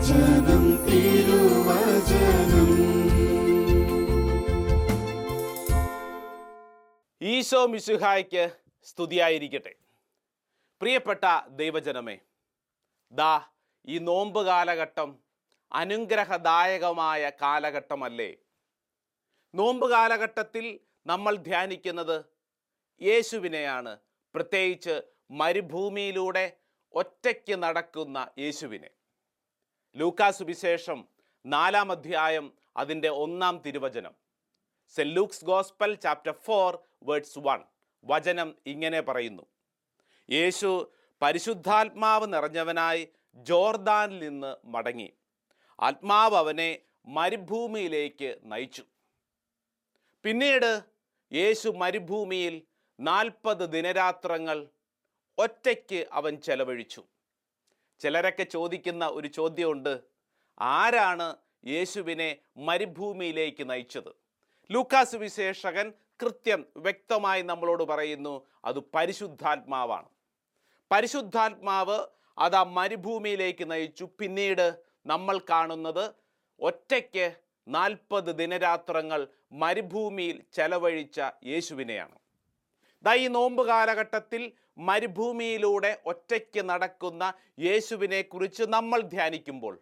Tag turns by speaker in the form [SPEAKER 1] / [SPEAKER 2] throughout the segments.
[SPEAKER 1] തിരുവചനം തിരുവചനം
[SPEAKER 2] ഈശോ മിശുഹായ്ക്ക് സ്തുതിയായിരിക്കട്ടെ. പ്രിയപ്പെട്ട ദൈവജനമേ ദാ ഈ നോമ്പ് കാലഘട്ടം അനുഗ്രഹദായകമായ കാലഘട്ടമല്ലേ? നോമ്പ് കാലഘട്ടത്തിൽ നമ്മൾ ധ്യാനിക്കുന്നത് യേശുവിനെയാണ്. പ്രത്യേകിച്ച് മരുഭൂമിയിലൂടെ ഒറ്റയ്ക്ക് നടക്കുന്ന യേശുവിനെ. ലൂക്കാസ് സുവിശേഷം നാലാം അധ്യായം അതിന്റെ ഒന്നാം തിരുവചനം. Saint Luke's gospel chapter four words one. വചനം ഇങ്ങനെ പറയുന്നു. യേശു പരിശുദ്ധാത്മാവ് നിറഞ്ഞവനായി ജോർദാനിൽ നിന്ന് മടങ്ങി. ആത്മാവ് അവനെ മരുഭൂമിയിലേക്ക് നയിച്ചു. പിന്നീട് യേശു മരുഭൂമിയിൽ നാൽപ്പത് ദിനരാത്രങ്ങൾ ഒറ്റയ്ക്ക് അവൻ ചെലവഴിച്ചു. ചിലരൊക്കെ ചോദിക്കുന്ന ഒരു ചോദ്യമുണ്ട്. ആരാണ് യേശുവിനെ മരുഭൂമിയിലേക്ക് നയിച്ചത്? ലൂക്കാസ് വിശേഷകൻ കൃത്യം വ്യക്തമായി നമ്മളോട് പറയുന്നു അത് പരിശുദ്ധാത്മാവാണ്. പരിശുദ്ധാത്മാവ് അത് ആ മരുഭൂമിയിലേക്ക് നയിച്ചു. പിന്നീട് നമ്മൾ കാണുന്നത് ഒറ്റയ്ക്ക് നാൽപ്പത് ദിനരാത്രങ്ങൾ മരുഭൂമിയിൽ ചെലവഴിച്ച യേശുവിനെയാണ്. ദാ ഈ നോമ്പ് കാലഘട്ടത്തിൽ മരുഭൂമിയിലൂടെ ഒറ്റയ്ക്ക് നടക്കുന്ന യേശുവിനെ കുറിച്ച് നമ്മൾ ധ്യാനിക്കുമ്പോൾ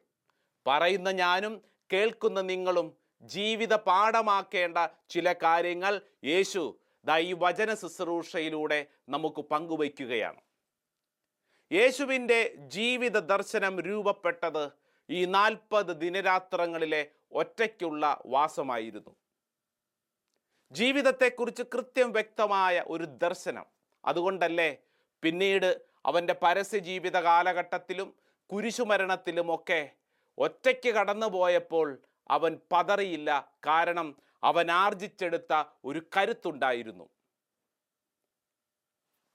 [SPEAKER 2] പറയുന്ന ഞാനും കേൾക്കുന്ന നിങ്ങളും ജീവിത പാഠമാക്കേണ്ട ചില കാര്യങ്ങൾ യേശു ദാ ഈ വചന ശുശ്രൂഷയിലൂടെ നമുക്ക് പങ്കുവയ്ക്കുകയാണ്. യേശുവിന്റെ ജീവിത ദർശനം രൂപപ്പെട്ടത് ഈ നാൽപ്പത് ദിനരാത്രങ്ങളിലെ ഒറ്റയ്ക്കുള്ള വാസമായിരുന്നു. ജീവിതത്തെക്കുറിച്ച് കൃത്യം വ്യക്തമായ ഒരു ദർശനം. അതുകൊണ്ടല്ലേ പിന്നീട് അവന്റെ പരസ്യ ജീവിത കാലഘട്ടത്തിലും കുരിശുമരണത്തിലുമൊക്കെ ഒറ്റയ്ക്ക് കടന്നുപോയപ്പോൾ അവൻ പതറിയില്ല. കാരണം അവൻ ആർജിച്ചെടുത്ത ഒരു കരുത്തുണ്ടായിരുന്നു.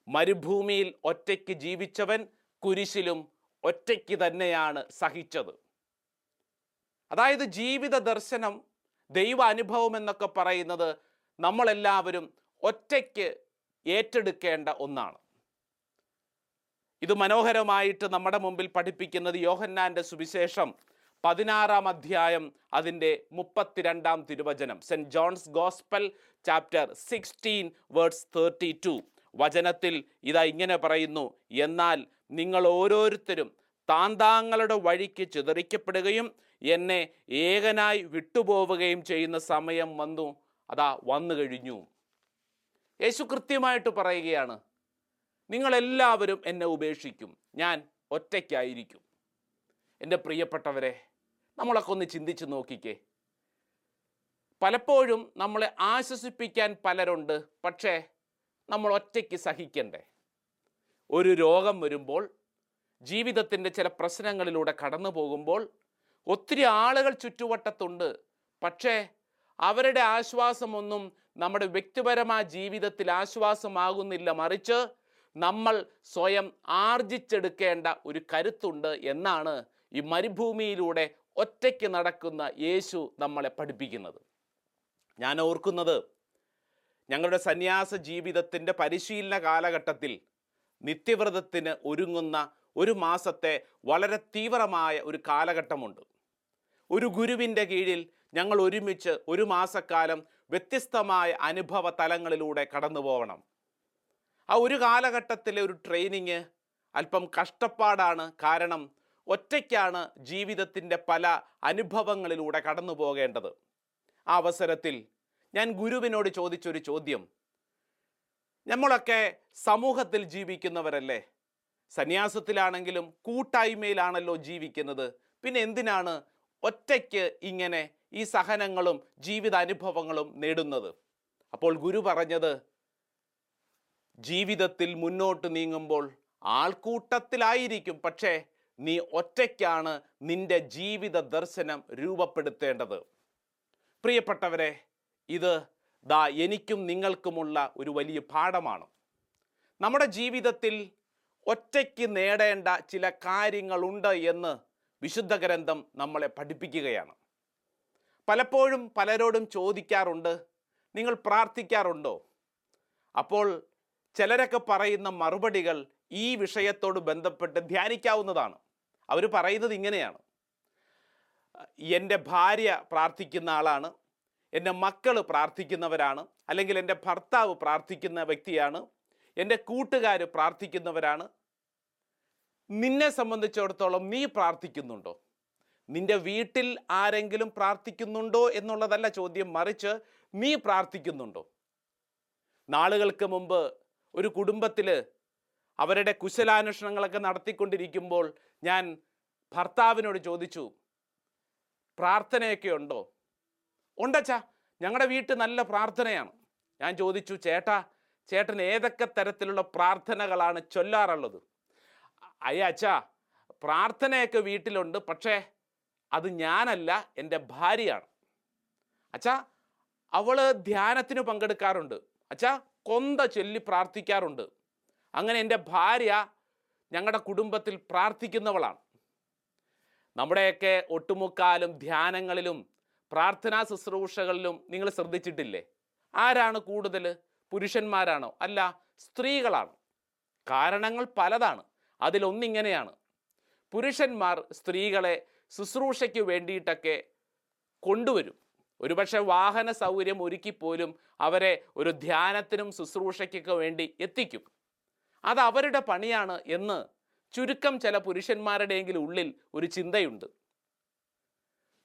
[SPEAKER 2] മരുഭൂമിയിൽ ഒറ്റയ്ക്ക് ജീവിച്ചവൻ കുരിശിലും ഒറ്റയ്ക്ക് തന്നെയാണ് സഹിച്ചത്. അതായത് ജീവിത ദർശനം ദൈവ അനുഭവം എന്നൊക്കെ പറയുന്നത് നമ്മളെല്ലാവരും ഒറ്റയ്ക്ക് ഏറ്റെടുക്കേണ്ട ഒന്നാണ്. ഇത് മനോഹരമായിട്ട് നമ്മുടെ മുമ്പിൽ പഠിപ്പിക്കുന്നത് യോഹന്നാന്റെ സുവിശേഷം പതിനാറാം അധ്യായം അതിന്റെ മുപ്പത്തിരണ്ടാം തിരുവചനം. Saint John's gospel chapter sixteen words thirty two. വചനത്തിൽ ഇതാ ഇങ്ങനെ പറയുന്നു എന്നാൽ നിങ്ങൾ ഓരോരുത്തരും താന്താങ്ങളുടെ വഴിക്ക് ചിതറിക്കപ്പെടുകയും എന്നെ ഏകനായി വിട്ടുപോവുകയും ചെയ്യുന്ന സമയം വന്നു. അതാ വന്നു കഴിഞ്ഞു. യേശു കൃത്യമായിട്ട് പറയുകയാണ് നിങ്ങളെല്ലാവരും എന്നെ ഉപേക്ഷിക്കും. ഞാൻ ഒറ്റയ്ക്കായിരിക്കും. എന്റെ പ്രിയപ്പെട്ടവരെ നമ്മളൊക്കെ ഒന്ന് ചിന്തിച്ച് നോക്കിക്കേ. പലപ്പോഴും നമ്മളെ ആശ്വസിപ്പിക്കാൻ പലരുണ്ട് പക്ഷേ നമ്മൾ ഒറ്റയ്ക്ക് സഹിക്കണ്ടേ. ഒരു രോഗം വരുമ്പോൾ ജീവിതത്തിന്റെ ചില പ്രശ്നങ്ങളിലൂടെ കടന്നു പോകുമ്പോൾ ഒത്തിരി ആളുകൾ ചുറ്റുവട്ടത്തുണ്ട് പക്ഷേ അവരുടെ ആശ്വാസമൊന്നും നമ്മുടെ വ്യക്തിപരമായ ജീവിതത്തിൽ ആശ്വാസമാകുന്നില്ല. മറിച്ച് നമ്മൾ സ്വയം ആർജിച്ചെടുക്കേണ്ട ഒരു കരുത്തുണ്ട് എന്നാണ് ഈ മരുഭൂമിയിലൂടെ ഒറ്റയ്ക്ക് നടക്കുന്ന യേശു നമ്മളെ പഠിപ്പിക്കുന്നത്. ഞാൻ ഓർക്കുന്നത് ഞങ്ങളുടെ സന്യാസ ജീവിതത്തിന്റെ പരിശീലന കാലഘട്ടത്തിൽ നിത്യവ്രതത്തിന് ഒരുങ്ങുന്ന ഒരു മാസത്തെ വളരെ തീവ്രമായ ഒരു കാലഘട്ടമുണ്ട്. ഒരു ഗുരുവിന്റെ കീഴിൽ ഞങ്ങൾ ഒരുമിച്ച് ഒരു മാസക്കാലം വ്യത്യസ്തമായ അനുഭവ തലങ്ങളിലൂടെ കടന്നു പോകണം ആ ഒരു കാലഘട്ടത്തിലെ ഒരു ട്രെയിനിങ് അല്പം കഷ്ടപ്പാടാണ്. കാരണം ഒറ്റയ്ക്കാണ് ജീവിതത്തിന്റെ പല അനുഭവങ്ങളിലൂടെ കടന്നു പോകേണ്ടത്. ആ അവസരത്തിൽ ഞാൻ ഗുരുവിനോട് ചോദിച്ചൊരു ചോദ്യം. നമ്മളൊക്കെ സമൂഹത്തിൽ ജീവിക്കുന്നവരല്ലേ? സന്യാസത്തിലാണെങ്കിലും കൂട്ടായ്മയിലാണല്ലോ ജീവിക്കുന്നത്. പിന്നെ എന്തിനാണ് ഒറ്റയ്ക്ക് ഇങ്ങനെ ഈ സഹനങ്ങളും ജീവിതാനുഭവങ്ങളും നേടുന്നത്. അപ്പോൾ ഗുരു പറഞ്ഞത് ജീവിതത്തിൽ മുന്നോട്ട് നീങ്ങുമ്പോൾ ആൾക്കൂട്ടത്തിലായിരിക്കും പക്ഷേ നീ ഒറ്റയ്ക്കാണ് നിന്റെ ജീവിത ദർശനം രൂപപ്പെടുത്തേണ്ടത്. പ്രിയപ്പെട്ടവരെ ഇത് ദാ എനിക്കും നിങ്ങൾക്കുമുള്ള ഒരു വലിയ പാഠമാണ്. നമ്മുടെ ജീവിതത്തിൽ ഒറ്റയ്ക്ക് നേടേണ്ട ചില കാര്യങ്ങളുണ്ട് എന്ന് വിശുദ്ധ ഗ്രന്ഥം നമ്മളെ പഠിപ്പിക്കുകയാണ്. പലപ്പോഴും പലരോടും ചോദിക്കാറുണ്ട്. നിങ്ങൾ പ്രാർത്ഥിക്കാറുണ്ടോ? അപ്പോൾ ചിലരൊക്കെ പറയുന്ന മറുപടികൾ ഈ വിഷയത്തോട് ബന്ധപ്പെട്ട് ധ്യാനിക്കാവുന്നതാണ്. അവർ പറയുന്നത് ഇങ്ങനെയാണ്. എന്റെ ഭാര്യ പ്രാർത്ഥിക്കുന്ന ആളാണ്. എന്റെ മക്കൾ പ്രാർത്ഥിക്കുന്നവരാണ്. അല്ലെങ്കിൽ എന്റെ ഭർത്താവ് പ്രാർത്ഥിക്കുന്ന വ്യക്തിയാണ്. എന്റെ കൂട്ടുകാർ പ്രാർത്ഥിക്കുന്നവരാണ്. നിന്നെ സംബന്ധിച്ചിടത്തോളം നീ പ്രാർത്ഥിക്കുന്നുണ്ടോ? നിന്റെ വീട്ടിൽ ആരെങ്കിലും പ്രാർത്ഥിക്കുന്നുണ്ടോ എന്നുള്ളതല്ല ചോദ്യം മറിച്ച് നീ പ്രാർത്ഥിക്കുന്നുണ്ടോ? നാളുകൾക്ക് മുമ്പ് ഒരു കുടുംബത്തിൽ അവരുടെ കുശലാന്വേഷണങ്ങളൊക്കെ നടത്തിക്കൊണ്ടിരിക്കുമ്പോൾ ഞാൻ ഭർത്താവിനോട് ചോദിച്ചു പ്രാർത്ഥനയൊക്കെ ഉണ്ടോ? ഉണ്ടച്ചാ ഞങ്ങളുടെ വീട്ടിൽ നല്ല പ്രാർത്ഥനയാണ്. ഞാൻ ചോദിച്ചു ചേട്ടാ ചേട്ടൻ ഏതൊക്കെ തരത്തിലുള്ള പ്രാർത്ഥനകളാണ് ചൊല്ലാറുള്ളത്? അയ്യ അച്ഛാ പ്രാർത്ഥനയൊക്കെ വീട്ടിലുണ്ട് പക്ഷേ അത് ഞാനല്ല എന്റെ ഭാര്യയാണ്. അച്ഛാ അവൾ ധ്യാനത്തിന് പങ്കെടുക്കാറുണ്ട്. അച്ഛാ കൊന്ത ചൊല്ലി പ്രാർത്ഥിക്കാറുണ്ട്. അങ്ങനെ എന്റെ ഭാര്യ ഞങ്ങളുടെ കുടുംബത്തിൽ പ്രാർത്ഥിക്കുന്നവളാണ്. നമ്മുടെയൊക്കെ ഒട്ടുമുക്കാലും ധ്യാനങ്ങളിലും പ്രാർത്ഥനാ ശുശ്രൂഷകളിലും നിങ്ങൾ ശ്രദ്ധിച്ചിട്ടില്ലേ? ആരാണ് കൂടുതൽ പുരുഷന്മാരാണോ? അല്ല സ്ത്രീകളാണ്. കാരണങ്ങൾ പലതാണ്. അതിലൊന്നിങ്ങനെയാണ്. പുരുഷന്മാർ സ്ത്രീകളെ ശുശ്രൂഷയ്ക്ക് വേണ്ടിയിട്ടൊക്കെ കൊണ്ടുവരും. ഒരുപക്ഷെ വാഹന സൗകര്യം ഒരുക്കിപ്പോലും അവരെ ഒരു ധ്യാനത്തിനും ശുശ്രൂഷയ്ക്കൊക്കെ വേണ്ടി എത്തിക്കും. അത് അവരുടെ പണിയാണ് എന്ന് ചുരുക്കം ചില പുരുഷന്മാരുടെയെങ്കിലും ഉള്ളിൽ ഒരു ചിന്തയുണ്ട്.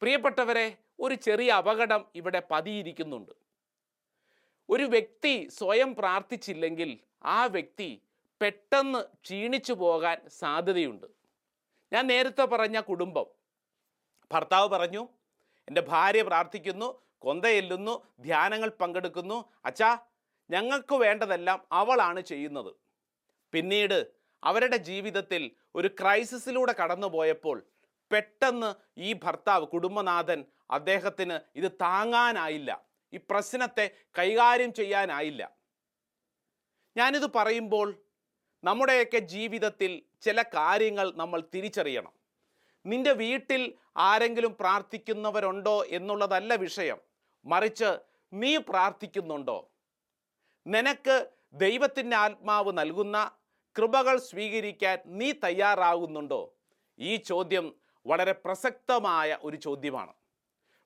[SPEAKER 2] പ്രിയപ്പെട്ടവരെ ഒരു ചെറിയ അപകടം ഇവിടെ പതിയിരിക്കുന്നുണ്ട്. ഒരു വ്യക്തി സ്വയം പ്രാർത്ഥിച്ചില്ലെങ്കിൽ ആ വ്യക്തി പെട്ടെന്ന് ക്ഷീണിച്ചു പോകാൻ സാധ്യതയുണ്ട്. ഞാൻ നേരത്തെ പറഞ്ഞ കുടുംബം ഭർത്താവ് പറഞ്ഞു എന്റെ ഭാര്യ പ്രാർത്ഥിക്കുന്നു കൊന്തയെല്ലുന്നു ധ്യാനങ്ങൾ പങ്കെടുക്കുന്നു. അച്ഛാ ഞങ്ങൾക്ക് വേണ്ടതെല്ലാം അവളാണ് ചെയ്യുന്നത്. പിന്നീട് അവരുടെ ജീവിതത്തിൽ ഒരു ക്രൈസിസിലൂടെ കടന്നുപോയപ്പോൾ പെട്ടെന്ന് ഈ ഭർത്താവ് കുടുംബനാഥൻ അദ്ദേഹത്തിന് ഇത് താങ്ങാനായില്ല. ഈ പ്രശ്നത്തെ കൈകാര്യം ചെയ്യാനായില്ല. ഞാനിത് പറയുമ്പോൾ നമ്മുടെയൊക്കെ ജീവിതത്തിൽ ചില കാര്യങ്ങൾ നമ്മൾ തിരിച്ചറിയണം. നിന്റെ വീട്ടിൽ ആരെങ്കിലും പ്രാർത്ഥിക്കുന്നവരുണ്ടോ എന്നുള്ളതല്ല വിഷയം. മറിച്ച് നീ പ്രാർത്ഥിക്കുന്നുണ്ടോ? നിനക്ക് ദൈവത്തിന്റെ ആത്മാവ് നൽകുന്ന കൃപകൾ സ്വീകരിക്കാൻ നീ തയ്യാറാകുന്നുണ്ടോ? ഈ ചോദ്യം വളരെ പ്രസക്തമായ ഒരു ചോദ്യമാണ്.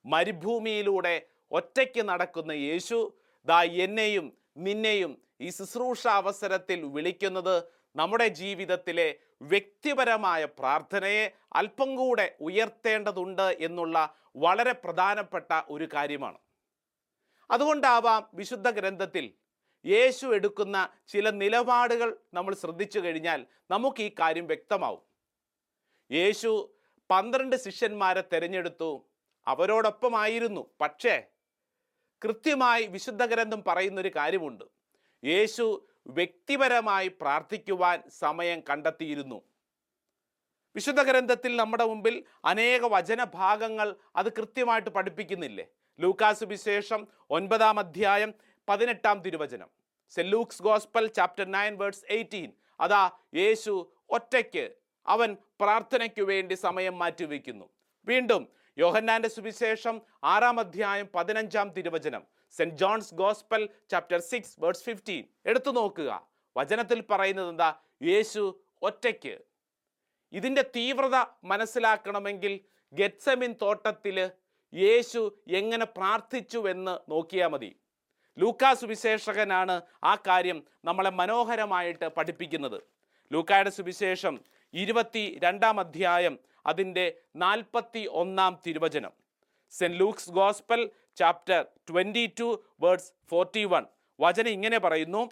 [SPEAKER 2] മരുഭൂമിയിലൂടെ ഒറ്റയ്ക്ക് നടക്കുന്ന യേശു ദാ എന്നെയും നിന്നെയും ഈ ശുശ്രൂഷ അവസരത്തിൽ വിളിക്കുന്നത് നമ്മുടെ ജീവിതത്തിലെ വ്യക്തിപരമായ പ്രാർത്ഥനയെ അല്പം കൂടെ ഉയർത്തേണ്ടതുണ്ട് എന്നുള്ള വളരെ പ്രധാനപ്പെട്ട ഒരു കാര്യമാണ്. അതുകൊണ്ടാവാം വിശുദ്ധ ഗ്രന്ഥത്തിൽ യേശു എടുക്കുന്ന ചില നിലപാടുകൾ നമ്മൾ ശ്രദ്ധിച്ചു കഴിഞ്ഞാൽ നമുക്ക് ഈ കാര്യം വ്യക്തമാവും. യേശു പന്ത്രണ്ട് ശിഷ്യന്മാരെ തിരഞ്ഞെടുത്തു. അവരോടൊപ്പമായിരുന്നു. പക്ഷേ കൃത്യമായി വിശുദ്ധ ഗ്രന്ഥം പറയുന്നൊരു കാര്യമുണ്ട്. യേശു വ്യക്തിപരമായി പ്രാർത്ഥിക്കുവാൻ സമയം കണ്ടെത്തിയിരുന്നു. വിശുദ്ധ ഗ്രന്ഥത്തിൽ നമ്മുടെ മുമ്പിൽ അനേക വചനഭാഗങ്ങൾ അത് കൃത്യമായിട്ട് പഠിപ്പിക്കുന്നില്ലേ? ലൂക്കാസ് വിശേഷം ഒൻപതാം അധ്യായം പതിനെട്ടാം തിരുവചനം. Saint Luke's gospel chapter nine words eighteen. അതാ യേശു ഒറ്റയ്ക്ക് അവൻ പ്രാർത്ഥനയ്ക്ക് വേണ്ടി സമയം മാറ്റിവെക്കുന്നു. വീണ്ടും യോഹന്നാന്റെ സുവിശേഷം ആറാം അധ്യായം പതിനഞ്ചാം തിരുവചനം. Saint John's gospel chapter six words fifteen എടുത്തു നോക്കുക. വചനത്തിൽ പറയുന്നത് എന്താ? യേശു ഒറ്റയ്ക്ക്. ഇതിന്റെ തീവ്രത മനസ്സിലാക്കണമെങ്കിൽ ഗെറ്റ്സമിൻ തോട്ടത്തിൽ യേശു എങ്ങനെ പ്രാർത്ഥിച്ചുവെന്ന് നോക്കിയാൽ മതി. ലൂക്കാസ് സുവിശേഷകനാണ് ആ കാര്യം നമ്മളെ മനോഹരമായിട്ട് പഠിപ്പിക്കുന്നത്. ലൂക്കായുടെ സുവിശേഷം ഇരുപത്തി രണ്ടാം അധ്യായം അതിന്റെ നാൽപ്പത്തി ഒന്നാം തിരുവചനം. Saint Luke's gospel chapter twenty two words forty one വചനം ഇങ്ങനെ പറയുന്നു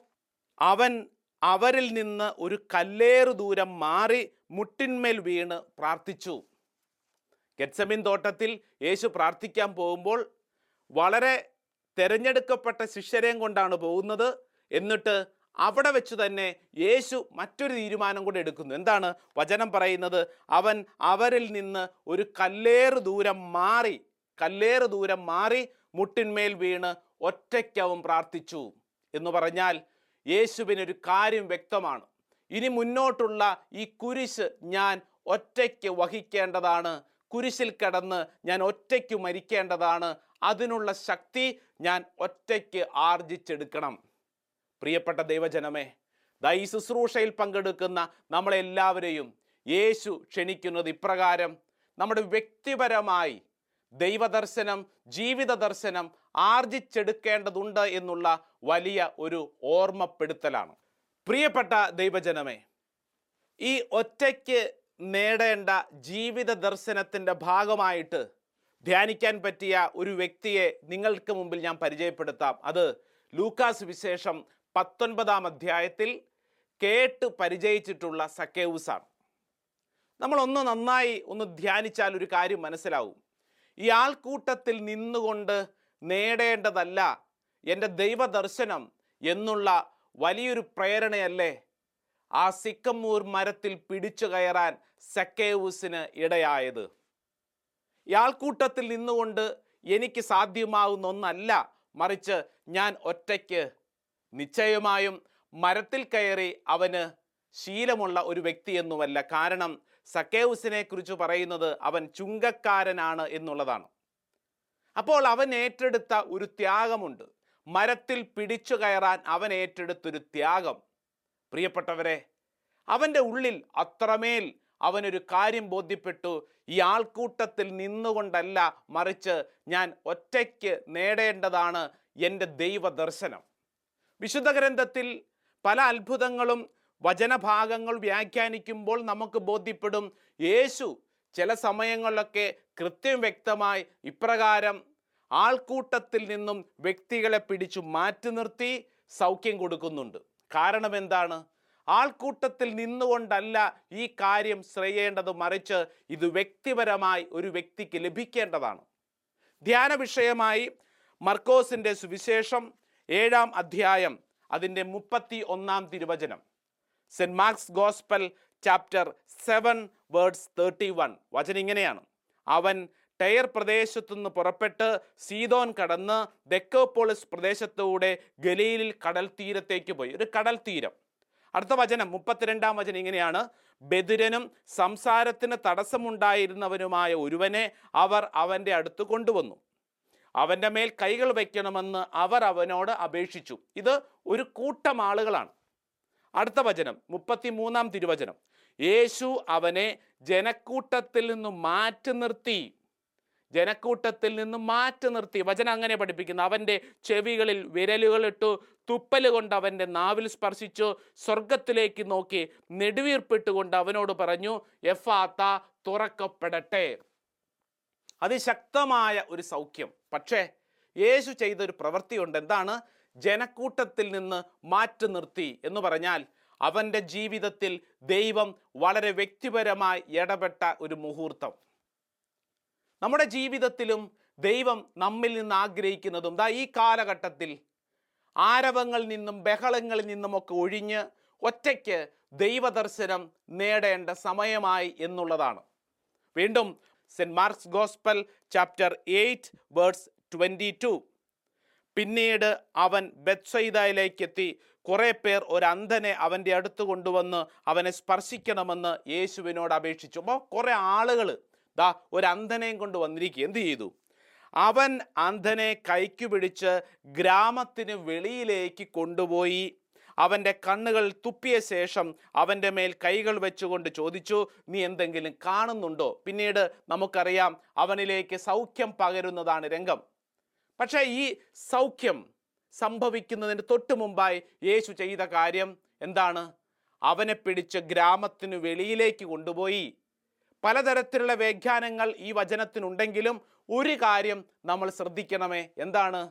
[SPEAKER 2] അവൻ അവരിൽ നിന്ന് ഒരു കല്ലേറു ദൂരം മാറി മുട്ടിന്മേൽ വീണ് പ്രാർത്ഥിച്ചു. ഗെറ്റ്സമിൻ തോട്ടത്തിൽ യേശു പ്രാർത്ഥിക്കാൻ പോകുമ്പോൾ വളരെ തിരഞ്ഞെടുക്കപ്പെട്ട ശിഷ്യരെയും കൊണ്ടാണ് പോകുന്നത്. എന്നിട്ട് അവിടെ വെച്ച് തന്നെ യേശു മറ്റൊരു തീരുമാനം കൂടെ എടുക്കുന്നു. എന്താണ് വചനം പറയുന്നത്? അവൻ അവരിൽ നിന്ന് ഒരു കല്ലേറ് ദൂരം മാറി കല്ലേറ് ദൂരം മാറി മുട്ടിന്മേൽ വീണ് ഒറ്റയ്ക്കവും പ്രാർത്ഥിച്ചു എന്ന് പറഞ്ഞാൽ യേശുവിനൊരു കാര്യം വ്യക്തമാണ്. ഇനി മുന്നോട്ടുള്ള ഈ കുരിശ് ഞാൻ ഒറ്റയ്ക്ക് വഹിക്കേണ്ടതാണ്. കുരിശിൽ കിടന്ന് ഞാൻ ഒറ്റയ്ക്ക് മരിക്കേണ്ടതാണ്. അതിനുള്ള ശക്തി ഞാൻ ഒറ്റയ്ക്ക് ആർജിച്ചെടുക്കണം. പ്രിയപ്പെട്ട ദൈവജനമേ ദൈ ശുശ്രൂഷയിൽ പങ്കെടുക്കുന്ന നമ്മളെല്ലാവരെയും യേശു ക്ഷണിക്കുന്നത് ഇപ്രകാരം നമ്മുടെ വ്യക്തിപരമായി ദൈവദർശനം ജീവിത ദർശനം ആർജിച്ചെടുക്കേണ്ടതുണ്ട് എന്നുള്ള വലിയ ഒരു ഓർമ്മപ്പെടുത്തലാണ്. പ്രിയപ്പെട്ട ദൈവജനമേ ഈ ഒറ്റയ്ക്ക് നേടേണ്ട ജീവിത ദർശനത്തിന്റെ ഭാഗമായിട്ട് ധ്യാനിക്കാൻ പറ്റിയ ഒരു വ്യക്തിയെ നിങ്ങൾക്ക് മുമ്പിൽ ഞാൻ പരിചയപ്പെടുത്താം. അത് ലൂക്കാസ് വിശേഷം പത്തൊൻപതാം അധ്യായത്തിൽ കേട്ട് പരിചയിച്ചിട്ടുള്ള സക്കേവുസാണ്. നമ്മളൊന്ന് നന്നായി ഒന്ന് ധ്യാനിച്ചാൽ ഒരു കാര്യം മനസ്സിലാവും. ഈ ആൾക്കൂട്ടത്തിൽ നിന്നുകൊണ്ട് നേടേണ്ടതല്ല എന്റെ ദൈവദർശനം എന്നുള്ള വലിയൊരു പ്രേരണയല്ലേ? ആ സിക്കമ്മൂർ മരത്തിൽ പിടിച്ചു കയറാൻ സക്കേവൂസിന് ഇടയായത്. ഈ ആൾക്കൂട്ടത്തിൽ നിന്നുകൊണ്ട് എനിക്ക് സാധ്യമാവുന്ന ഒന്നല്ല മറിച്ച് ഞാൻ ഒറ്റയ്ക്ക് നിശ്ചയമായും മരത്തിൽ കയറി അവന് ശീലമുള്ള ഒരു വ്യക്തിയെന്നുമല്ല. കാരണം സക്കേവുസിനെ കുറിച്ച് പറയുന്നത് അവൻ ചുങ്കക്കാരനാണ് എന്നുള്ളതാണ്. അപ്പോൾ അവൻ ഏറ്റെടുത്ത ഒരു ത്യാഗമുണ്ട്. മരത്തിൽ പിടിച്ചു കയറാൻ അവൻ ഏറ്റെടുത്തൊരു ത്യാഗം. പ്രിയപ്പെട്ടവരെ അവന്റെ ഉള്ളിൽ അത്രമേൽ അവനൊരു കാര്യം ബോധ്യപ്പെട്ടു. ഈ ആൾക്കൂട്ടത്തിൽ നിന്നുകൊണ്ടല്ല മറിച്ച് ഞാൻ ഒറ്റയ്ക്ക് നേടേണ്ടതാണ് എന്റെ ദൈവദർശനം. വിശുദ്ധ ഗ്രന്ഥത്തിൽ പല അത്ഭുതങ്ങളും വചനഭാഗങ്ങൾ വ്യാഖ്യാനിക്കുമ്പോൾ നമുക്ക് ബോധ്യപ്പെടും. യേശു ചില സമയങ്ങളിലൊക്കെ കൃത്യം വ്യക്തമായി ഇപ്രകാരം ആൾക്കൂട്ടത്തിൽ നിന്നും വ്യക്തികളെ പിടിച്ചു മാറ്റി നിർത്തി സൗഖ്യം കൊടുക്കുന്നുണ്ട്. കാരണം എന്താണ്? ആൾക്കൂട്ടത്തിൽ നിന്നുകൊണ്ടല്ല ഈ കാര്യം ശ്രേയേണ്ടത് മറിച്ച് ഇത് വ്യക്തിപരമായി ഒരു വ്യക്തിക്ക് ലഭിക്കേണ്ടതാണ്. ധ്യാന വിഷയമായി മർക്കോസിന്റെ സുവിശേഷം ഏഴാം അധ്യായം അതിന്റെ മുപ്പത്തി ഒന്നാം തിരുവചനം. Saint Mark's gospel chapter seven words thirty one. വചനം ഇങ്ങനെയാണ്. അവൻ ടയർ പ്രദേശത്തുനിന്ന് പുറപ്പെട്ട് സീതോൻ കടന്ന് ദെക്കോപോളിസ് പ്രദേശത്തൂടെ ഗലീലിൽ കടൽ തീരത്തേക്ക് പോയി. ഒരു കടൽ തീരം. അടുത്ത വചനം മുപ്പത്തിരണ്ടാം വചനം ഇങ്ങനെയാണ്. ബദിരനും സംസാരത്തിന് തടസ്സമുണ്ടായിരുന്നവനുമായ ഒരുവനെ അവർ അവന്റെ അടുത്ത് കൊണ്ടുവന്നു. അവന്റെ മേൽ കൈകൾ വയ്ക്കണമെന്ന് അവർ അവനോട് അപേക്ഷിച്ചു. ഇത് ഒരു കൂട്ടം ആളുകളാണ്. അടുത്ത വചനം മുപ്പത്തിമൂന്നാം തിരുവചനം. യേശു അവനെ ജനക്കൂട്ടത്തിൽ നിന്ന് മാറ്റി നിർത്തി. ജനക്കൂട്ടത്തിൽ നിന്ന് മാറ്റി നിർത്തി. വചനം അങ്ങനെ പഠിപ്പിക്കുന്നു. അവന്റെ ചെവികളിൽ വിരലുകളിട്ടു തുപ്പൽ കൊണ്ട് അവന്റെ നാവിൽ സ്പർശിച്ചു സ്വർഗത്തിലേക്ക് നോക്കി നെടുവീർപ്പിട്ടുകൊണ്ട് അവനോട് പറഞ്ഞു എഫാത്ത തുറക്കപ്പെടട്ടെ. അതിശക്തമായ ഒരു സൗഖ്യം. പക്ഷേ യേശു ചെയ്തൊരു പ്രവൃത്തിയുണ്ട്. എന്താണ്? ജനക്കൂട്ടത്തിൽ നിന്ന് മാറ്റി നിർത്തി എന്ന് പറഞ്ഞാൽ അവന്റെ ജീവിതത്തിൽ ദൈവം വളരെ വ്യക്തിപരമായി ഇടപെട്ട ഒരു മുഹൂർത്തം. നമ്മുടെ ജീവിതത്തിലും ദൈവം നമ്മിൽ നിന്ന് ആഗ്രഹിക്കുന്നതും ദാ ഈ കാലഘട്ടത്തിൽ ആരവങ്ങളിൽ നിന്നും ബഹളങ്ങളിൽ നിന്നുമൊക്കെ ഒഴിഞ്ഞ് ഒറ്റയ്ക്ക് ദൈവദർശനം നേടേണ്ട സമയമായി എന്നുള്ളതാണ്. വീണ്ടും saint Mark's gospel chapter eight words twenty two. പിന്നീട് അവൻ ബെത്സൈദയിലേക്കെത്തി കുറേ പേർ ഒരു അന്ധനെ അവന്റെ അടുത്ത് കൊണ്ടുവന്ന് അവനെ സ്പർശിക്കണമെന്ന് യേശുവിനോട് അപേക്ഷിച്ചു. അപ്പോൾ കുറേ ആളുകൾ ദാ ഒരു അന്ധനെയും കൊണ്ട് വന്നിരിക്കുക എന്ത് ചെയ്തു? അവൻ അന്ധനെ കൈക്കു പിടിച്ച് ഗ്രാമത്തിന് വെളിയിലേക്ക് കൊണ്ടുപോയി. അവന്റെ കണ്ണുകൾ തുപ്പിയ ശേഷം അവന്റെ മേൽ കൈകൾ വെച്ചുകൊണ്ട് ചോദിച്ചു നീ എന്തെങ്കിലും കാണുന്നുണ്ടോ? പിന്നീട് നമുക്കറിയാം അവനിലേക്ക് സൗഖ്യം പകരുന്നതാണ് രംഗം. പക്ഷേ ഈ സൗഖ്യം സംഭവിക്കുന്നതിന് തൊട്ട് മുമ്പായി യേശു ചെയ്ത കാര്യം എന്താണ്? അവനെ പിടിച്ച് ഗ്രാമത്തിനു വെളിയിലേക്ക് കൊണ്ടുപോയി. പലതരത്തിലുള്ള വ്യാഖ്യാനങ്ങൾ ഈ വചനത്തിനുണ്ടെങ്കിലും ഒരു കാര്യം നമ്മൾ ശ്രദ്ധിക്കണമേ. എന്താണ്?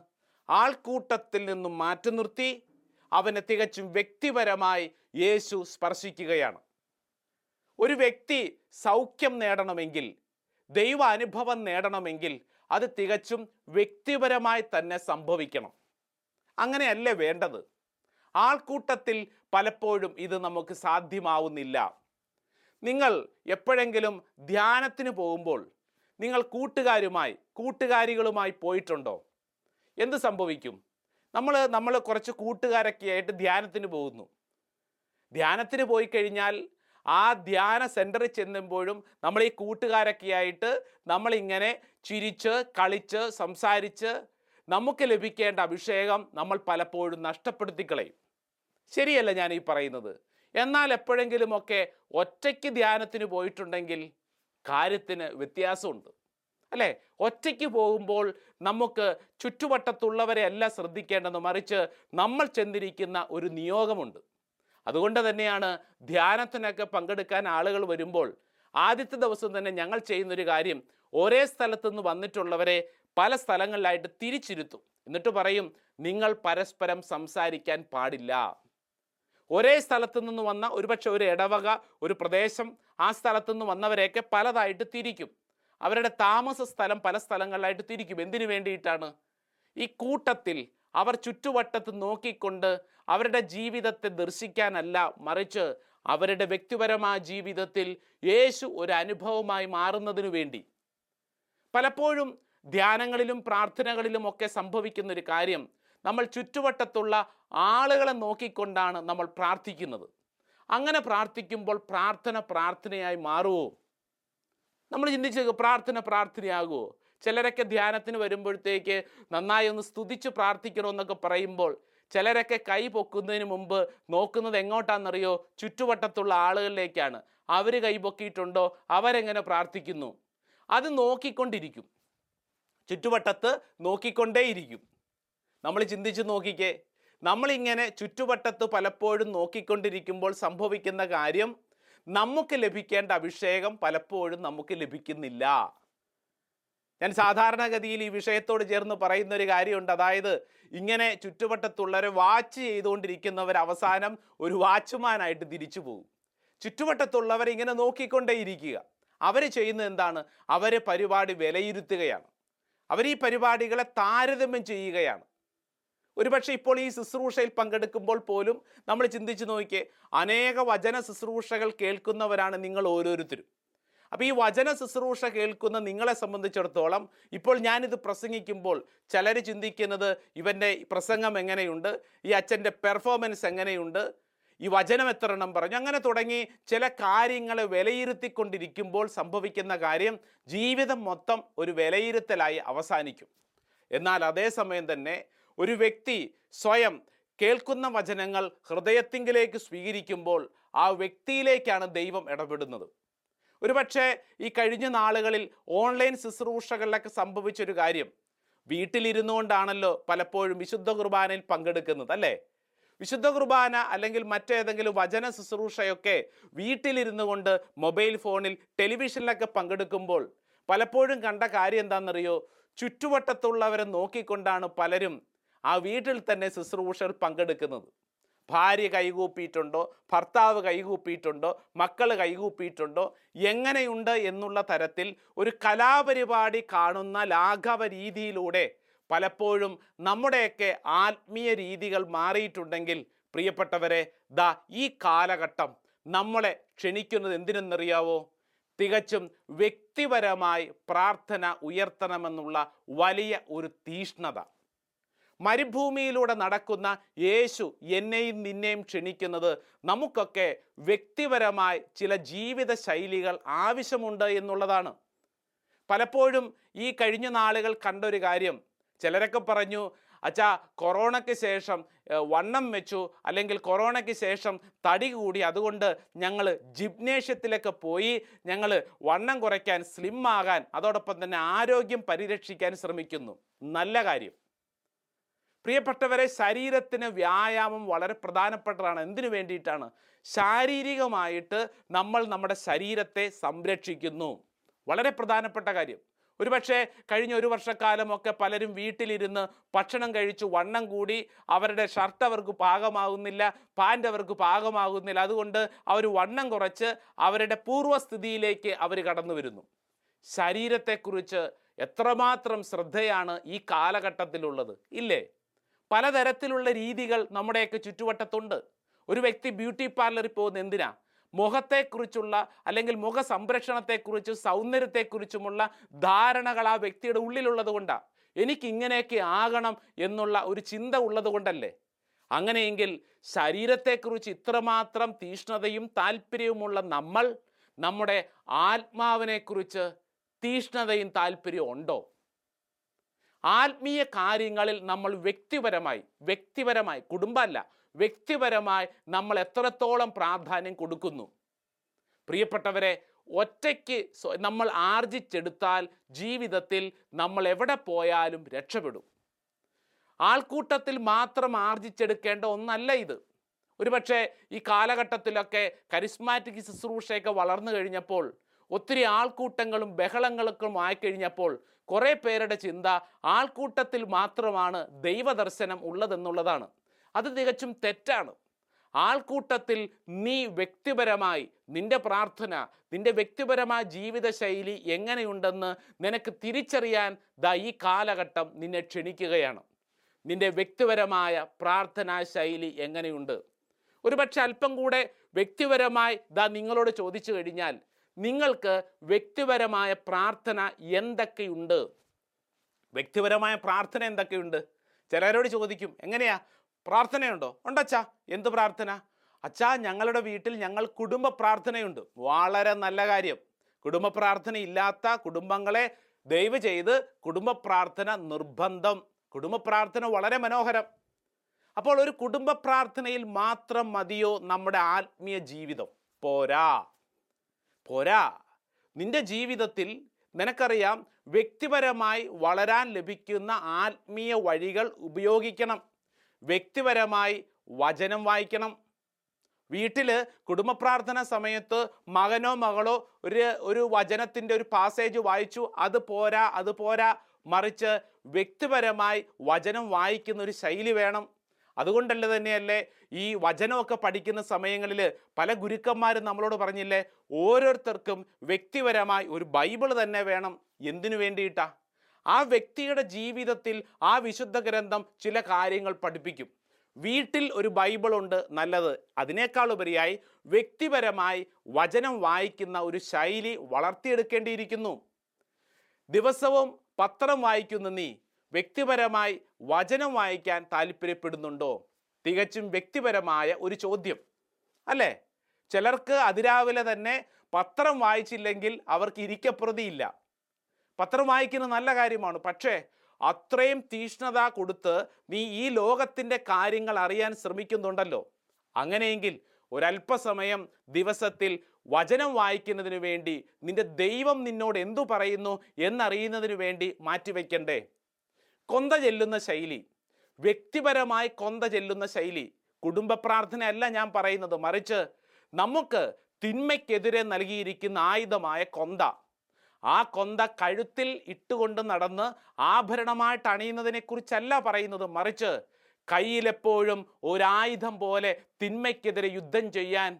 [SPEAKER 2] ആൾക്കൂട്ടത്തിൽ നിന്നും മാറ്റി നിർത്തി അവനെ തികച്ചും വ്യക്തിപരമായി യേശു സ്പർശിക്കുകയാണ്. ഒരു വ്യക്തി സൗഖ്യം നേടണമെങ്കിൽ ദൈവ അനുഭവം നേടണമെങ്കിൽ അത് തികച്ചും വ്യക്തിപരമായി തന്നെ സംഭവിക്കണം. അങ്ങനെയല്ലേ വേണ്ടത്? ആൾക്കൂട്ടത്തിൽ പലപ്പോഴും ഇത് നമുക്ക് സാധ്യമാവുന്നില്ല. നിങ്ങൾ എപ്പോഴെങ്കിലും ധ്യാനത്തിന് പോകുമ്പോൾ നിങ്ങൾ കൂട്ടുകാരുമായി കൂട്ടുകാരികളുമായി പോയിട്ടുണ്ടോ? എന്ത് സംഭവിക്കും? നമ്മൾ നമ്മൾ കുറച്ച് കൂട്ടുകാരൊക്കെ ആയിട്ട് ധ്യാനത്തിന് പോകുന്നു. ധ്യാനത്തിന് പോയി കഴിഞ്ഞാൽ ആ ധ്യാന സെന്ററിൽ ചെല്ലുമ്പോഴും നമ്മൾ ഈ കൂട്ടുകാരൊക്കെ ആയിട്ട് നമ്മളിങ്ങനെ ചിരിച്ച് കളിച്ച് സംസാരിച്ച് നമുക്ക് ലഭിക്കേണ്ട അഭിഷേകം നമ്മൾ പലപ്പോഴും നഷ്ടപ്പെടുത്തി കളയും. ശരിയല്ല ഞാൻ ഈ പറയുന്നത്? എന്നാൽ എപ്പോഴെങ്കിലുമൊക്കെ ഒറ്റയ്ക്ക് ധ്യാനത്തിന് പോയിട്ടുണ്ടെങ്കിൽ കാര്യത്തിന് വ്യത്യാസമുണ്ട്. അല്ലേ? ഒറ്റയ്ക്ക് പോകുമ്പോൾ നമുക്ക് ചുറ്റുവട്ടത്തുള്ളവരെ അല്ല ശ്രദ്ധിക്കേണ്ടത് മറിച്ച് നമ്മൾ ചെന്നിരിക്കുന്ന ഒരു നിയോഗമുണ്ട്. അതുകൊണ്ട് തന്നെയാണ് ധ്യാനത്തിനൊക്കെ പങ്കെടുക്കാൻ ആളുകൾ വരുമ്പോൾ ആദ്യത്തെ ദിവസം തന്നെ ഞങ്ങൾ ചെയ്യുന്നൊരു കാര്യം ഒരേ സ്ഥലത്തുനിന്ന് വന്നിട്ടുള്ളവരെ പല സ്ഥലങ്ങളിലായിട്ട് തിരിച്ചിരുത്തും. എന്നിട്ട് പറയും നിങ്ങൾ പരസ്പരം സംസാരിക്കാൻ പാടില്ല. ഒരേ സ്ഥലത്തു നിന്ന് വന്ന ഒരുപക്ഷെ ഒരു ഇടവക ഒരു പ്രദേശം ആ സ്ഥലത്തു നിന്ന് വന്നവരെയൊക്കെ പലതായിട്ട് തിരിക്കും. അവരുടെ താമസ സ്ഥലം പല സ്ഥലങ്ങളിലായിട്ട് തിരിക്കും. എന്തിനു വേണ്ടിയിട്ടാണ്? ഈ കൂട്ടത്തിൽ അവർ ചുറ്റുവട്ടത്ത് നോക്കിക്കൊണ്ട് അവരുടെ ജീവിതത്തെ ദർശിക്കാനല്ല മറിച്ച് അവരുടെ വ്യക്തിപരമായ ജീവിതത്തിൽ യേശു ഒരു അനുഭവമായി മാറുന്നതിനു വേണ്ടി. പലപ്പോഴും ധ്യാനങ്ങളിലും പ്രാർത്ഥനകളിലും ഒക്കെ സംഭവിക്കുന്ന ഒരു കാര്യം നമ്മൾ ചുറ്റുവട്ടത്തുള്ള ആളുകളെ നോക്കിക്കൊണ്ടാണ് നമ്മൾ പ്രാർത്ഥിക്കുന്നത്. അങ്ങനെ പ്രാർത്ഥിക്കുമ്പോൾ പ്രാർത്ഥന പ്രാർത്ഥനയായി മാറുമോ നമ്മൾ ചിന്തിച്ചു പ്രാർത്ഥന പ്രാർത്ഥനയാകുമോ ചിലരൊക്കെ ധ്യാനത്തിന് വരുമ്പോഴത്തേക്ക് നന്നായി ഒന്ന് സ്തുതിച്ച് പ്രാർത്ഥിക്കണമെന്നൊക്കെ പറയുമ്പോൾ ചിലരൊക്കെ കൈ പൊക്കുന്നതിന് മുമ്പ് നോക്കുന്നത് എങ്ങോട്ടാണെന്നറിയോ? ചുറ്റുവട്ടത്തുള്ള ആളുകളിലേക്കാണ്. അവർ കൈ പൊക്കിയിട്ടുണ്ടോ? അവരെങ്ങനെ പ്രാർത്ഥിക്കുന്നു? അത് നോക്കിക്കൊണ്ടിരിക്കും. ചുറ്റുവട്ടത്ത് നോക്കിക്കൊണ്ടേയിരിക്കും. നമ്മൾ ചിന്തിച്ച് നോക്കിക്കേ. നമ്മളിങ്ങനെ ചുറ്റുവട്ടത്ത് പലപ്പോഴും നോക്കിക്കൊണ്ടിരിക്കുമ്പോൾ സംഭവിക്കുന്ന കാര്യം നമുക്ക് ലഭിക്കേണ്ട അഭിഷേകം പലപ്പോഴും നമുക്ക് ലഭിക്കുന്നില്ല. ഞാൻ സാധാരണഗതിയിൽ ഈ വിഷയത്തോട് ചേർന്ന് പറയുന്ന ഒരു കാര്യമുണ്ട്. അതായത് ഇങ്ങനെ ചുറ്റുവട്ടത്തുള്ളവരെ വാച്ച് ചെയ്തുകൊണ്ടിരിക്കുന്നവർ അവസാനം ഒരു വാച്ച്മാനായിട്ട് തിരിച്ചു പോകും. ചുറ്റുവട്ടത്തുള്ളവർ ഇങ്ങനെ നോക്കിക്കൊണ്ടേയിരിക്കുക. അവർ ചെയ്യുന്ന എന്താണ്? അവർ പരിപാടി വിലയിരുത്തുകയാണ്. അവർ ഈ പരിപാടികളെ താരതമ്യം ചെയ്യുകയാണ്. ഒരുപക്ഷെ ഇപ്പോൾ ഈ ശുശ്രൂഷയിൽ പങ്കെടുക്കുമ്പോൾ പോലും നമ്മൾ ചിന്തിച്ചു നോക്കിയേ അനേക വചന ശുശ്രൂഷകൾ കേൾക്കുന്നവരാണ് നിങ്ങൾ ഓരോരുത്തരും. അപ്പോൾ ഈ വചന ശുശ്രൂഷ കേൾക്കുന്ന നിങ്ങളെ സംബന്ധിച്ചിടത്തോളം ഇപ്പോൾ ഞാനിത് പ്രസംഗിക്കുമ്പോൾ ചിലർ ചിന്തിക്കുന്നത് ഇവന്റെ പ്രസംഗം എങ്ങനെയുണ്ട്? ഈ അച്ഛന്റെ പെർഫോമൻസ് എങ്ങനെയുണ്ട്? ഈ വചനം എത്ര എണ്ണം പറഞ്ഞു? അങ്ങനെ തുടങ്ങി ചില കാര്യങ്ങളെ വിലയിരുത്തിക്കൊണ്ടിരിക്കുമ്പോൾ സംഭവിക്കുന്ന കാര്യം ജീവിതം മൊത്തം ഒരു വിലയിരുത്തലായി അവസാനിക്കും. എന്നാൽ അതേസമയം തന്നെ ഒരു വ്യക്തി സ്വയം കേൾക്കുന്ന വചനങ്ങൾ ഹൃദയത്തിങ്കിലേക്ക് സ്വീകരിക്കുമ്പോൾ ആ വ്യക്തിയിലേക്കാണ് ദൈവം ഇടപെടുന്നത്. ഒരുപക്ഷെ ഈ കഴിഞ്ഞ നാളുകളിൽ ഓൺലൈൻ ശുശ്രൂഷകളിലൊക്കെ സംഭവിച്ചൊരു കാര്യം. വീട്ടിലിരുന്നു കൊണ്ടാണല്ലോ പലപ്പോഴും വിശുദ്ധ കുർബാനയിൽ പങ്കെടുക്കുന്നത് അല്ലേ? വിശുദ്ധ കുർബാന അല്ലെങ്കിൽ മറ്റേതെങ്കിലും വചന ശുശ്രൂഷയൊക്കെ വീട്ടിലിരുന്നു കൊണ്ട് മൊബൈൽ ഫോണിൽ ടെലിവിഷനിലൊക്കെ പങ്കെടുക്കുമ്പോൾ പലപ്പോഴും കണ്ട കാര്യം എന്താണെന്നറിയോ? ചുറ്റുവട്ടത്തുള്ളവരെ നോക്കിക്കൊണ്ടാണ് പലരും ആ വീട്ടിൽ തന്നെ ശുശ്രൂഷകൾ പങ്കെടുക്കുന്നത്. ഭാര്യ കൈകൂപ്പിയിട്ടുണ്ടോ? ഭർത്താവ് കൈകൂപ്പിയിട്ടുണ്ടോ? മക്കൾ കൈകൂപ്പിയിട്ടുണ്ടോ? എങ്ങനെയുണ്ട് എന്നുള്ള തരത്തിൽ ഒരു കലാപരിപാടി കാണുന്ന ലാഘവ രീതിയിലൂടെ പലപ്പോഴും നമ്മുടെയൊക്കെ ആത്മീയ രീതികൾ മാറിയിട്ടുണ്ടെങ്കിൽ പ്രിയപ്പെട്ടവരെ ദാ ഈ കാലഘട്ടം നമ്മളെ ക്ഷണിക്കുന്നത് എന്തിനെന്നറിയാവോ? തികച്ചും വ്യക്തിപരമായി പ്രാർത്ഥന ഉയർത്തണമെന്നുള്ള വലിയ ഒരു തീഷ്ണത. മരുഭൂമിയിലൂടെ നടക്കുന്ന യേശു എന്നെയും നിന്നെയും ക്ഷണിക്കുന്നത് നമുക്കൊക്കെ വ്യക്തിപരമായി ചില ജീവിത ശൈലികൾ ആവശ്യമുണ്ട് എന്നുള്ളതാണ്. പലപ്പോഴും ഈ കഴിഞ്ഞ നാളുകൾ കണ്ടൊരു കാര്യം. ചിലരൊക്കെ പറഞ്ഞു അച്ഛാ കൊറോണയ്ക്ക് ശേഷം വണ്ണം വെച്ചു അല്ലെങ്കിൽ കൊറോണയ്ക്ക് ശേഷം തടി കൂടി അതുകൊണ്ട് ഞങ്ങൾ ജിംനേഷ്യത്തിലൊക്കെ പോയി ഞങ്ങൾ വണ്ണം കുറയ്ക്കാൻ സ്ലിം ആകാൻ അതോടൊപ്പം തന്നെ ആരോഗ്യം പരിരക്ഷിക്കാൻ ശ്രമിക്കുന്നു. നല്ല കാര്യം. പ്രിയപ്പെട്ടവരെ ശരീരത്തിന് വ്യായാമം വളരെ പ്രധാനപ്പെട്ടതാണ്. എന്തിനു വേണ്ടിയിട്ടാണ്? ശാരീരികമായിട്ട് നമ്മൾ നമ്മുടെ ശരീരത്തെ സംരക്ഷിക്കുന്നു. വളരെ പ്രധാനപ്പെട്ട കാര്യം. ഒരുപക്ഷെ കഴിഞ്ഞ ഒരു വർഷക്കാലമൊക്കെ പലരും വീട്ടിലിരുന്ന് ഭക്ഷണം കഴിച്ചു വണ്ണം കൂടി അവരുടെ ഷർട്ട് അവർക്ക് പാകമാകുന്നില്ല പാന്റ് അവർക്ക് പാകമാകുന്നില്ല. അതുകൊണ്ട് അവർ വണ്ണം കുറച്ച് അവരുടെ പൂർവസ്ഥിതിയിലേക്ക് അവർ കടന്നു വരുന്നു. ശരീരത്തെക്കുറിച്ച് എത്രമാത്രം ശ്രദ്ധയാണ് ഈ കാലഘട്ടത്തിലുള്ളത്? ഇല്ലേ? പലതരത്തിലുള്ള രീതികൾ നമ്മുടെയൊക്കെ ചുറ്റുവട്ടത്തുണ്ട്. ഒരു വ്യക്തി ബ്യൂട്ടി പാർലറിൽ പോകുന്ന എന്തിനാ? മുഖത്തെക്കുറിച്ചുള്ള അല്ലെങ്കിൽ മുഖ സംരക്ഷണത്തെക്കുറിച്ചും സൗന്ദര്യത്തെക്കുറിച്ചുമുള്ള ധാരണകൾ ആ വ്യക്തിയുടെ ഉള്ളിലുള്ളത് കൊണ്ടാണ് എനിക്ക് ഇങ്ങനെയൊക്കെ ആകണം എന്നുള്ള ഒരു ചിന്ത ഉള്ളത് കൊണ്ടല്ലേ? അങ്ങനെയെങ്കിൽ ശരീരത്തെക്കുറിച്ച് ഇത്രമാത്രം തീഷ്ണതയും താല്പര്യവുമുള്ള നമ്മൾ നമ്മുടെ ആത്മാവിനെക്കുറിച്ച് തീഷ്ണതയും താല്പര്യവും ഉണ്ടോ ആത്മീയ കാര്യങ്ങളിൽ നമ്മൾ വ്യക്തിപരമായി വ്യക്തിപരമായി കുടുംബമല്ല വ്യക്തിപരമായി നമ്മൾ എത്രത്തോളം പ്രാധാന്യം കൊടുക്കുന്നു. പ്രിയപ്പെട്ടവരെ ഒറ്റയ്ക്ക് നമ്മൾ ആർജിച്ചെടുത്താൽ ജീവിതത്തിൽ നമ്മൾ എവിടെ പോയാലും രക്ഷപ്പെടും. ആൾക്കൂട്ടത്തിൽ മാത്രം ആർജിച്ചെടുക്കേണ്ട ഒന്നല്ല ഇത്. ഒരുപക്ഷെ ഈ കാലഘട്ടത്തിലൊക്കെ കരിസ്മാറ്റിക് ശുശ്രൂഷയൊക്കെ വളർന്നു കഴിഞ്ഞപ്പോൾ ഒത്തിരി ആൾക്കൂട്ടങ്ങളും ബഹളങ്ങളൊക്കെ ആയിക്കഴിഞ്ഞപ്പോൾ കുറേ പേരുടെ ചിന്ത ആൾക്കൂട്ടത്തിൽ മാത്രമാണ് ദൈവദർശനം ഉള്ളതെന്നുള്ളതാണ്. അത് തികച്ചും തെറ്റാണ്. ആൾക്കൂട്ടത്തിൽ നീ വ്യക്തിപരമായി നിന്റെ പ്രാർത്ഥന നിന്റെ വ്യക്തിപരമായ ജീവിതശൈലി എങ്ങനെയുണ്ടെന്ന് നിനക്ക് തിരിച്ചറിയാൻ ദാ ഈ കാലഘട്ടം നിന്നെ ക്ഷണിക്കുകയാണ്. നിന്റെ വ്യക്തിപരമായ പ്രാർത്ഥനാ ശൈലി എങ്ങനെയുണ്ട്? ഒരുപക്ഷെ അല്പം കൂടെ വ്യക്തിപരമായി ദാ നിങ്ങളോട് ചോദിച്ചു കഴിഞ്ഞാൽ നിങ്ങൾക്ക് വ്യക്തിപരമായ പ്രാർത്ഥന എന്തൊക്കെയുണ്ട്? വ്യക്തിപരമായ പ്രാർത്ഥന എന്തൊക്കെയുണ്ട്? ചിലരോട് ചോദിക്കും എങ്ങനെയാ? പ്രാർത്ഥനയുണ്ടോ? ഉണ്ടച്ചാ. എന്ത് പ്രാർത്ഥന? അച്ഛാ ഞങ്ങളുടെ വീട്ടിൽ ഞങ്ങൾ കുടുംബ പ്രാർത്ഥനയുണ്ട്. വളരെ നല്ല കാര്യം. കുടുംബ പ്രാർത്ഥന ഇല്ലാത്ത കുടുംബങ്ങളെ ദയവ് ചെയ്ത് കുടുംബ പ്രാർത്ഥന നിർബന്ധം. കുടുംബ പ്രാർത്ഥന വളരെ മനോഹരം. അപ്പോൾ ഒരു കുടുംബ പ്രാർത്ഥനയിൽ മാത്രം മതിയോ നമ്മുടെ ആത്മീയ ജീവിതം? പോരാ. പോരാ. നിന്റെ ജീവിതത്തിൽ നിനക്കറിയാം വ്യക്തിപരമായി വളരാൻ ലഭിക്കുന്ന ആത്മീയ വഴികൾ ഉപയോഗിക്കണം. വ്യക്തിപരമായി വചനം വായിക്കണം. വീട്ടിൽ കുടുംബ പ്രാർത്ഥന സമയത്ത് മകനോ മകളോ ഒരു ഒരു വചനത്തിന്റെ ഒരു പാസേജ് വായിച്ചു അത് പോരാ അത് പോരാ മറിച്ച് വ്യക്തിപരമായി വചനം വായിക്കുന്ന ഒരു ശൈലി വേണം. അതുകൊണ്ടല്ലേ തന്നെയല്ലേ ഈ വചനമൊക്കെ പഠിക്കുന്ന സമയങ്ങളിൽ പല ഗുരുക്കന്മാരും നമ്മളോട് പറഞ്ഞില്ലേ ഓരോരുത്തർക്കും വ്യക്തിപരമായി ഒരു ബൈബിൾ തന്നെ വേണം. എന്തിനു വേണ്ടിയിട്ടാ? ആ വ്യക്തിയുടെ ജീവിതത്തിൽ ആ വിശുദ്ധ ഗ്രന്ഥം ചില കാര്യങ്ങൾ പഠിപ്പിക്കും. വീട്ടിൽ ഒരു ബൈബിൾ ഉണ്ട് നല്ലത്. അതിനേക്കാൾ ഉപരിയായി വ്യക്തിപരമായി വചനം വായിക്കുന്ന ഒരു ശൈലി വളർത്തിയെടുക്കേണ്ടിയിരിക്കുന്നു. ദിവസവും പത്രം വായിക്കുന്ന നീ. വ്യക്തിപരമായി വചനം വായിക്കാൻ താല്പര്യപ്പെടുന്നുണ്ടോ? തികച്ചും വ്യക്തിപരമായ ഒരു ചോദ്യം. അല്ലേ? ചിലർക്ക് അതിരാവിലെ തന്നെ പത്രം വായിച്ചില്ലെങ്കിൽ അവർക്ക് ഇരിക്കപ്രതിയില്ല പത്രം വായിക്കുന്നത് നല്ല കാര്യമാണ്. പക്ഷേ അത്രയും തീഷ്ണത കൊടുത്ത് നീ ഈ ലോകത്തിന്റെ കാര്യങ്ങൾ അറിയാൻ ശ്രമിക്കുന്നുണ്ടല്ലോ. അങ്ങനെയെങ്കിൽ ഒരല്പസമയം ദിവസത്തിൽ വചനം വായിക്കുന്നതിന് വേണ്ടി നിന്റെ ദൈവം നിന്നോട് എന്തു പറയുന്നു എന്നറിയുന്നതിന് വേണ്ടി മാറ്റിവെക്കണ്ടേ? കൊന്ത ചെല്ലുന്ന ശൈലി വ്യക്തിപരമായി കൊന്ത ചെല്ലുന്ന ശൈലി കുടുംബ പ്രാർത്ഥനയല്ല ഞാൻ പറയുന്നത്. മറിച്ച് നമുക്ക് തിന്മയ്ക്കെതിരെ നൽകിയിരിക്കുന്ന ആയുധമായ കൊന്ത ആ കൊന്ത കഴുത്തിൽ ഇട്ടുകൊണ്ട് നടന്ന് ആഭരണമായിട്ട് അണിയുന്നതിനെക്കുറിച്ചല്ല പറയുന്നത്. മറിച്ച് കയ്യിലെപ്പോഴും ഒരായുധം പോലെ തിന്മയ്ക്കെതിരെ യുദ്ധം ചെയ്യാൻ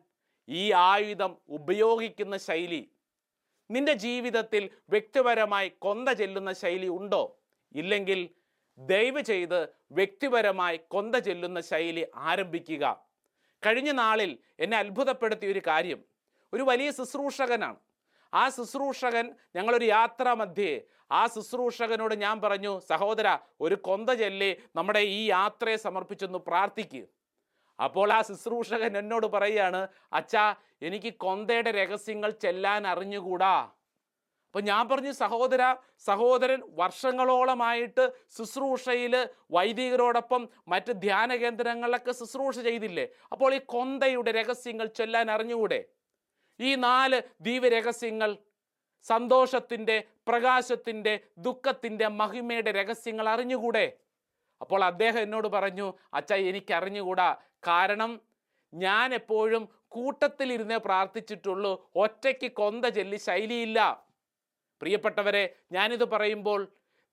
[SPEAKER 2] ഈ ആയുധം ഉപയോഗിക്കുന്ന ശൈലി നിന്റെ ജീവിതത്തിൽ വ്യക്തിപരമായി കൊന്ത ചെല്ലുന്ന ശൈലി ഉണ്ടോ? ഇല്ലെങ്കിൽ ദയവ് ചെയ്ത് വ്യക്തിപരമായി കൊന്ത ചെല്ലുന്ന ശൈലി ആരംഭിക്കുക. കഴിഞ്ഞ നാളിൽ എന്നെ അത്ഭുതപ്പെടുത്തിയ ഒരു കാര്യം. ഒരു വലിയ ശുശ്രൂഷകനാണ്. ആ ശുശ്രൂഷകൻ ഞങ്ങളൊരു യാത്ര മധ്യേ. ആ ശുശ്രൂഷകനോട് ഞാൻ പറഞ്ഞു സഹോദര ഒരു കൊന്ത ചെല്ലി നമ്മുടെ ഈ യാത്രയെ സമർപ്പിച്ചൊന്ന് പ്രാർത്ഥിക്കുക അപ്പോൾ ആ ശുശ്രൂഷകൻ എന്നോട് പറയുകയാണ് അച്ഛാ എനിക്ക് കൊന്തയുടെ രഹസ്യങ്ങൾ ചെല്ലാൻ അറിഞ്ഞുകൂടാ? അപ്പൊ ഞാൻ പറഞ്ഞു സഹോദര സഹോദരൻ വർഷങ്ങളോളമായിട്ട് ശുശ്രൂഷയിൽ വൈദികരോടൊപ്പം മറ്റ് ധ്യാന കേന്ദ്രങ്ങളിലൊക്കെ ശുശ്രൂഷ ചെയ്തില്ലേ? അപ്പോൾ ഈ കൊന്തയുടെ രഹസ്യങ്ങൾ ചൊല്ലാൻ അറിഞ്ഞുകൂടെ? ഈ നാല് ദീപരഹസ്യങ്ങൾ സന്തോഷത്തിന്റെ പ്രകാശത്തിന്റെ ദുഃഖത്തിന്റെ മഹിമയുടെ രഹസ്യങ്ങൾ അറിഞ്ഞുകൂടെ? അപ്പോൾ അദ്ദേഹം എന്നോട് പറഞ്ഞു അച്ഛ എനിക്ക് അറിഞ്ഞുകൂടാ. കാരണം ഞാൻ എപ്പോഴും കൂട്ടത്തിലിരുന്നേ പ്രാർത്ഥിച്ചിട്ടുള്ളൂ. ഒറ്റയ്ക്ക് കൊന്ത ചൊല്ലി ശൈലിയില്ല. പ്രിയപ്പെട്ടവരെ ഞാനിത് പറയുമ്പോൾ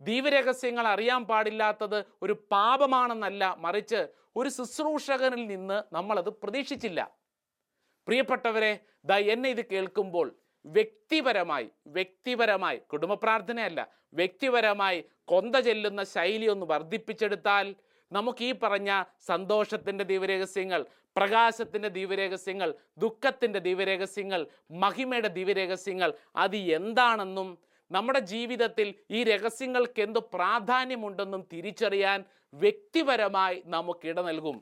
[SPEAKER 2] ദീപരഹസ്യങ്ങൾ അറിയാൻ പാടില്ലാത്തത് ഒരു പാപമാണെന്നല്ല മറിച്ച് ഒരു ശുശ്രൂഷകനിൽ നിന്ന് നമ്മളത് പ്രതീക്ഷിച്ചില്ല. പ്രിയപ്പെട്ടവരെ ദ എന്നെ ഇത് കേൾക്കുമ്പോൾ വ്യക്തിപരമായി വ്യക്തിപരമായി കുടുംബ പ്രാർത്ഥനയല്ല വ്യക്തിപരമായി കൊന്ത ചെല്ലുന്ന ശൈലി ഒന്ന് വർദ്ധിപ്പിച്ചെടുത്താൽ നമുക്ക് ഈ പറഞ്ഞ സന്തോഷത്തിന്റെ ദീപരഹസ്യങ്ങൾ പ്രകാശത്തിന്റെ ദീപരഹസ്യങ്ങൾ ദുഃഖത്തിന്റെ ദീപരഹസ്യങ്ങൾ മഹിമയുടെ ദീപരഹസ്യങ്ങൾ അത് എന്താണെന്നും നമ്മുടെ ജീവിതത്തിൽ ഈ രഹസ്യങ്ങൾക്ക് എന്ത് പ്രാധാന്യമുണ്ടെന്നും തിരിച്ചറിയാൻ വ്യക്തിപരമായി നമുക്ക് ഇട നൽകും.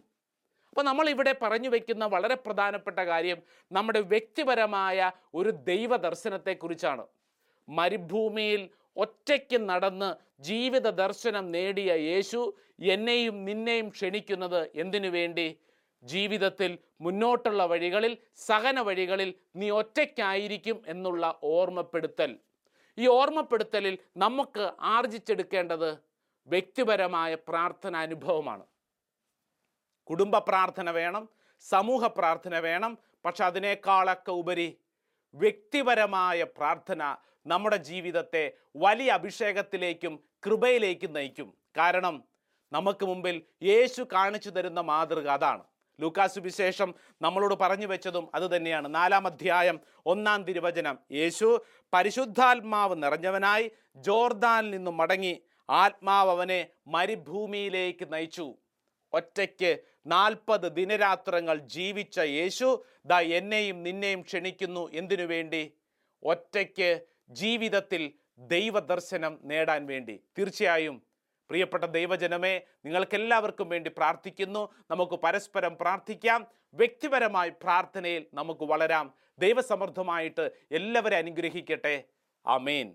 [SPEAKER 2] അപ്പോൾ നമ്മൾ ഇവിടെ പറഞ്ഞു വയ്ക്കുന്ന വളരെ പ്രധാനപ്പെട്ട കാര്യം നമ്മുടെ വ്യക്തിപരമായ ഒരു ദൈവ ദർശനത്തെക്കുറിച്ചാണ് മരുഭൂമിയിൽ ഒറ്റയ്ക്ക് നടന്ന് ജീവിത ദർശനം നേടിയ യേശു എന്നെയും നിന്നെയും ക്ഷണിക്കുന്നത് എന്തിനു വേണ്ടി? ജീവിതത്തിൽ മുന്നോട്ടുള്ള വഴികളിൽ സഹന വഴികളിൽ നീ ഒറ്റയ്ക്കായിരിക്കും എന്നുള്ള ഓർമ്മപ്പെടുത്തൽ. ഈ ഓർമ്മപ്പെടുത്തലിൽ നമുക്ക് ആർജിച്ചെടുക്കേണ്ടത് വ്യക്തിപരമായ പ്രാർത്ഥന അനുഭവമാണ്. കുടുംബ പ്രാർത്ഥന വേണം സമൂഹ പ്രാർത്ഥന വേണം പക്ഷെ അതിനേക്കാളൊക്കെ ഉപരി വ്യക്തിപരമായ പ്രാർത്ഥന നമ്മുടെ ജീവിതത്തെ വലിയ അഭിഷേകത്തിലേക്കും കൃപയിലേക്കും നയിക്കും. കാരണം നമുക്ക് മുമ്പിൽ യേശു കാണിച്ചു തരുന്ന മാതൃക അതാണ്. ലൂക്കാസ് വിശേഷം നമ്മളോട് പറഞ്ഞു വെച്ചതും അത് തന്നെയാണ്. നാലാം അധ്യായം ഒന്നാം തിരുവചനം. യേശു പരിശുദ്ധാത്മാവ് നിറഞ്ഞവനായി ജോർദാനിൽ നിന്നും മടങ്ങി ആത്മാവ് അവനെ മരുഭൂമിയിലേക്ക് നയിച്ചു. ഒറ്റയ്ക്ക് നാൽപ്പത് ദിനരാത്രങ്ങൾ ജീവിച്ച യേശു ദാ എന്നെയും നിന്നെയും ക്ഷണിക്കുന്നു. എന്തിനു വേണ്ടി? ഒറ്റയ്ക്ക് ജീവിതത്തിൽ ദൈവദർശനം നേടാൻ വേണ്ടി. തീർച്ചയായും പ്രിയപ്പെട്ട ദൈവജനമേ നിങ്ങൾക്കെല്ലാവർക്കും വേണ്ടി പ്രാർത്ഥിക്കുന്നു. നമുക്ക് പരസ്പരം പ്രാർത്ഥിക്കാം. വ്യക്തിപരമായി പ്രാർത്ഥനയിൽ നമുക്ക് വളരാം. ദൈവസമൃദ്ധമായിട്ട് എല്ലാവരെ അനുഗ്രഹിക്കട്ടെ. ആമേൻ.